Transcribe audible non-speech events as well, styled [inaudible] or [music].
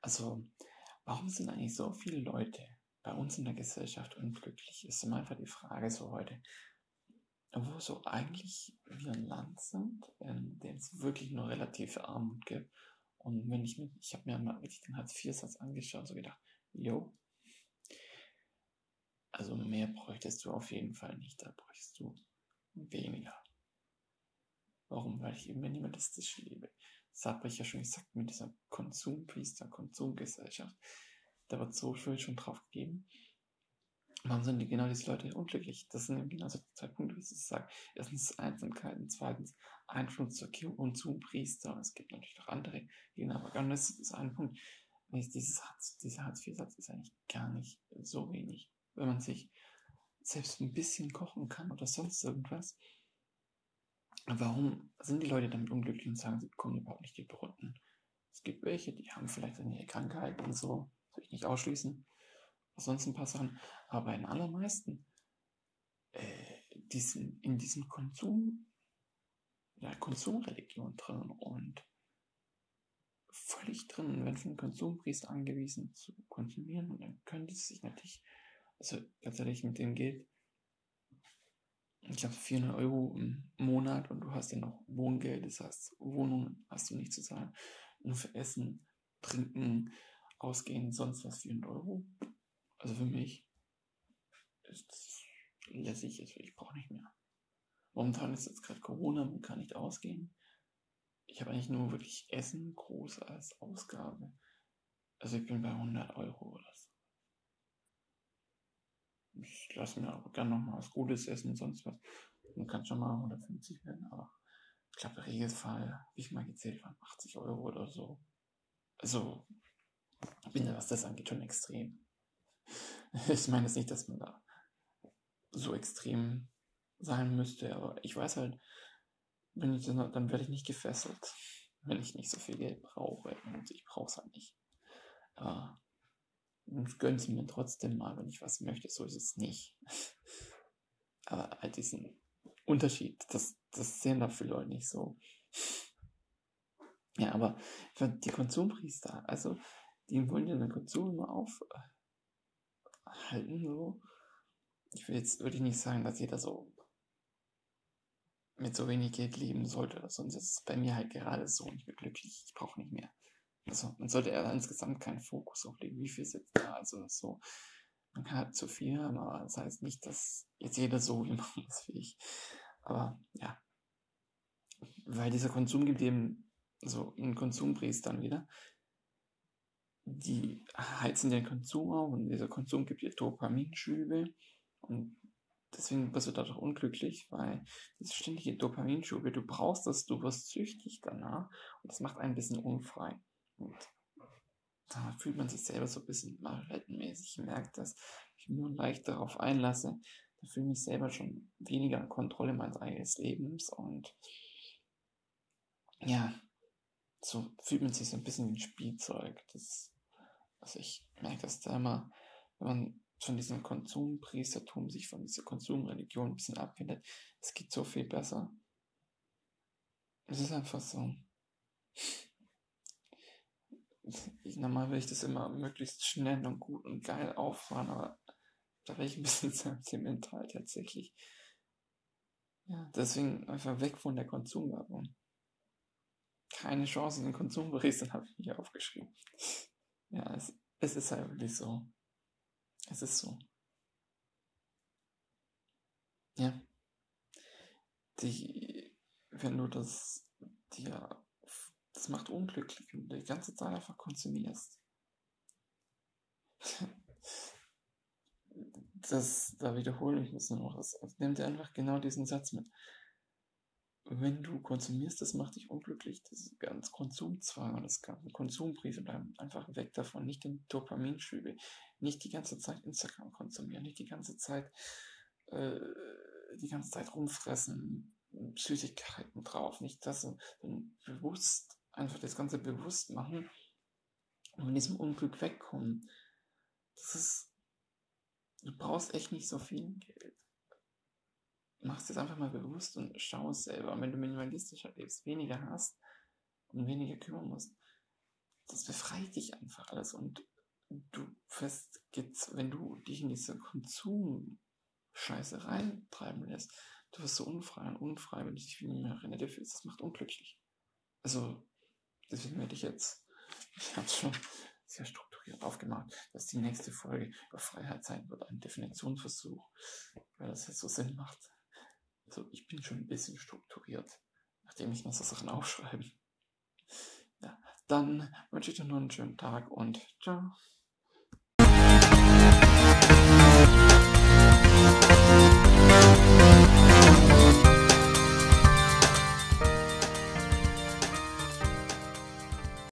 Also, warum sind eigentlich so viele Leute bei uns in der Gesellschaft unglücklich? Ist immer einfach die Frage so heute. Wo so eigentlich wir ein Land sind, in dem es wirklich nur relative Armut gibt. Und wenn ich mir, ich habe mir mal wirklich den Hartz-IV-Satz angeschaut, so gedacht, jo, also mehr bräuchtest du auf jeden Fall nicht, da bräuchtest du weniger. Warum? Weil ich eben minimalistisch lebe. Das habe ich ja schon gesagt mit dieser Konsumpriester, Konsumgesellschaft. Da wird so viel schon drauf gegeben. Warum sind die genau diese Leute unglücklich? Das sind eben genau so zwei Punkte, wie ich es sage. Erstens Einsamkeit und zweitens Einfluss zur Konsumpriester. Es gibt natürlich noch andere, die aber das ist ein Punkt. Dieses Hartz, dieser Hartz-IV-Satz ist eigentlich gar nicht so wenig. Wenn man sich selbst ein bisschen kochen kann oder sonst irgendwas, Warum sind die Leute damit unglücklich und sagen, sie bekommen überhaupt nicht die Runden? Es gibt welche, die haben vielleicht eine Krankheit und so, soll ich nicht ausschließen. Sonst ein paar Sachen. Aber bei den allermeisten, äh, diesen, in diesem Konsum, ja, Konsumreligion drin und völlig drin, wenn von Konsumpriester angewiesen zu konsumieren und dann könnte es sich natürlich, also ganz ehrlich, mit dem Geld ich glaube, 400 Euro im Monat und du hast ja noch Wohngeld, das heißt, Wohnung hast du nicht zu zahlen. Nur für Essen, Trinken, Ausgehen, sonst was 400 Euro. Also für mich ist das lässig, also ich brauche nicht mehr. Momentan ist jetzt gerade Corona, man kann nicht ausgehen. Ich habe eigentlich nur wirklich Essen groß als Ausgabe. Also ich bin bei 100 Euro oder so. Ich lasse mir aber gerne noch mal was Gutes essen, sonst was. Dann kann schon mal 150 werden, aber ich glaube, Regelfall, wie ich mal gezählt waren 80 Euro oder so. Also, ich bin da, was das angeht, schon extrem. [laughs] Ich meine jetzt nicht, dass man da so extrem sein müsste, aber ich weiß halt, wenn ich dann, dann werde ich nicht gefesselt, wenn ich nicht so viel Geld brauche. Und ich brauche es halt nicht. Aber und gönn's mir trotzdem mal, wenn ich was möchte. So ist es nicht. [laughs] Aber halt diesen Unterschied, das, das sehen da viele Leute nicht so. Ja, aber die Konsumpriester, also die wollen ja den Konsum immer aufhalten, so. Ich will jetzt würde ich nicht sagen, dass jeder so mit so wenig Geld leben sollte, sonst ist es bei mir halt gerade so und ich bin glücklich, ich brauche nicht mehr. Also man sollte eher insgesamt keinen Fokus auf legen, wie viel ist jetzt da. Also so, man kann halt zu viel haben, aber das heißt nicht, dass jetzt jeder so [laughs] wie machen ist wie ich. Aber ja. Weil dieser Konsum gibt eben so einen Konsumpreis dann wieder. Die heizen den Konsum auf und dieser Konsum gibt dir Dopaminschübe und deswegen bist du dadurch unglücklich, weil diese ständige Dopaminschübe, du brauchst das, du wirst süchtig danach und das macht einen ein bisschen unfrei. Und da fühlt man sich selber so ein bisschen marionettenmäßig. Ich merke, dass ich nur leicht darauf einlasse. Da fühle ich mich selber schon weniger in Kontrolle meines eigenen Lebens und ja, so fühlt man sich so ein bisschen wie ein Spielzeug. Das, also ich merke, dass da immer, wenn man von diesem Konsumpriestertum sich von dieser Konsumreligion ein bisschen abwendet, es geht so viel besser. Es ist einfach so normal will ich das immer möglichst schnell und gut und geil auffahren, aber da wäre ich ein bisschen [laughs] sentimental tatsächlich. Ja, deswegen einfach weg von der Konsumwerbung. Keine Chance in den Konsumbericht, dann habe ich mir aufgeschrieben. Ja, es, es ist halt wirklich so. Es ist so. Ja. Die, wenn du das dir das macht unglücklich, wenn du die ganze Zeit einfach konsumierst. das, da wiederhole ich mich noch. Das, nimm dir einfach genau diesen Satz mit. Wenn du konsumierst, das macht dich unglücklich. Das ist ganz Konsumzwang und das ganze Konsumprise bleiben einfach weg davon. Nicht den Dopaminschübe. Nicht die ganze Zeit Instagram konsumieren. Nicht die ganze Zeit, äh, die ganze Zeit rumfressen. Süßigkeiten drauf. Nicht das, sondern bewusst einfach das Ganze bewusst machen und von diesem Unglück wegkommen. Das ist, du brauchst echt nicht so viel Geld. Machst es einfach mal bewusst und schau es selber. Und wenn du minimalistischer lebst, weniger hast und weniger kümmern musst, das befreit dich einfach alles und du jetzt, wenn du dich in diese Konsum-Scheiße reintreiben lässt, du wirst so unfrei und unfrei, wenn du dich viel mehr erinnert fühlst. Das macht unglücklich. Also, deswegen werde ich jetzt, ich habe es schon sehr strukturiert aufgemacht, dass die nächste Folge über Freiheit sein wird, ein Definitionsversuch, weil das jetzt so Sinn macht. Also, ich bin schon ein bisschen strukturiert, nachdem ich mir so Sachen aufschreibe. Ja, dann wünsche ich dir noch einen schönen Tag und ciao.